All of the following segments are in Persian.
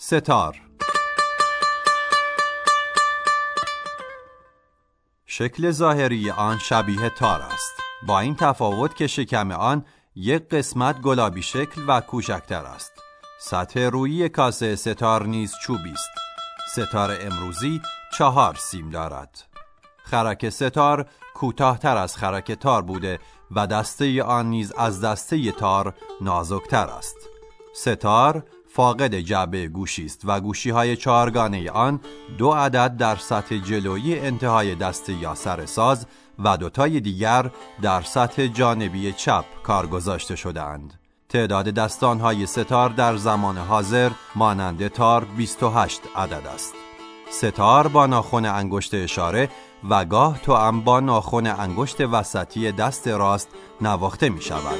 ستار. شکل ظاهری آن شبیه تار است. با این تفاوت که شکم آن یک قسمت گلابی شکل و کوچکتر است. سطح روی کاسه ستار نیز چوبی است. ستار امروزی چهار سیم دارد. خرک ستار کوتاهتر از خرک تار بوده و دسته آن نیز از دسته تار نازکتر است. ستار فاقد جعبه گوشی است و گوشی های چهارگانه آن دو عدد در سطح جلویی انتهای دسته یا سر ساز و دوتای دیگر در سطح جانبی چپ کار گذاشته شدهاند. تعداد دستان های ستار در زمان حاضر مانند تار 28 عدد است. ستار با ناخن انگشت اشاره و گاه تو هم با ناخن انگشت وسطی دست راست نواخته می شود.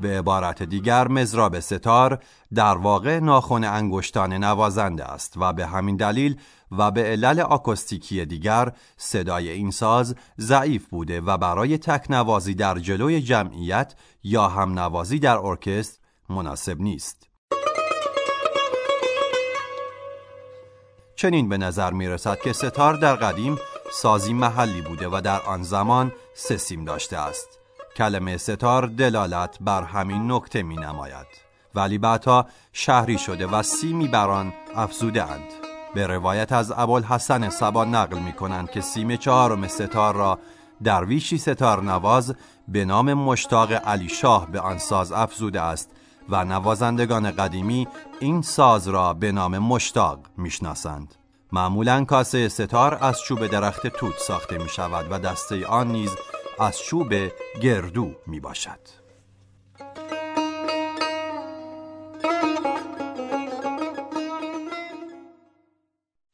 به عبارت دیگر مزراب ستار در واقع ناخن انگشتان نوازنده است و به همین دلیل و به علل آکوستیکی دیگر صدای این ساز ضعیف بوده و برای تکنوازی در جلوی جمعیت یا هم نوازی در ارکستر مناسب نیست. چنین به نظر می رسد که ستار در قدیم سازی محلی بوده و در آن زمان سه سیم داشته است. کلمه ستار دلالت بر همین نکته می نماید ولی بعدها شهری شده و سیمی بر آن افزوده اند به روایت از ابوالحسن سبا نقل می کنند که سیم چهارم ستار را درویشی ستار نواز به نام مشتاق علی شاه به آن ساز افزوده است و نوازندگان قدیمی این ساز را به نام مشتاق می‌شناسند. معمولا کاسه ستار از چوب درخت توت ساخته می شود و دسته آن نیز از چوب گردو می باشد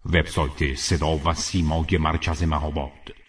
وبسایت صدا و سیمای مرکز مهاباد.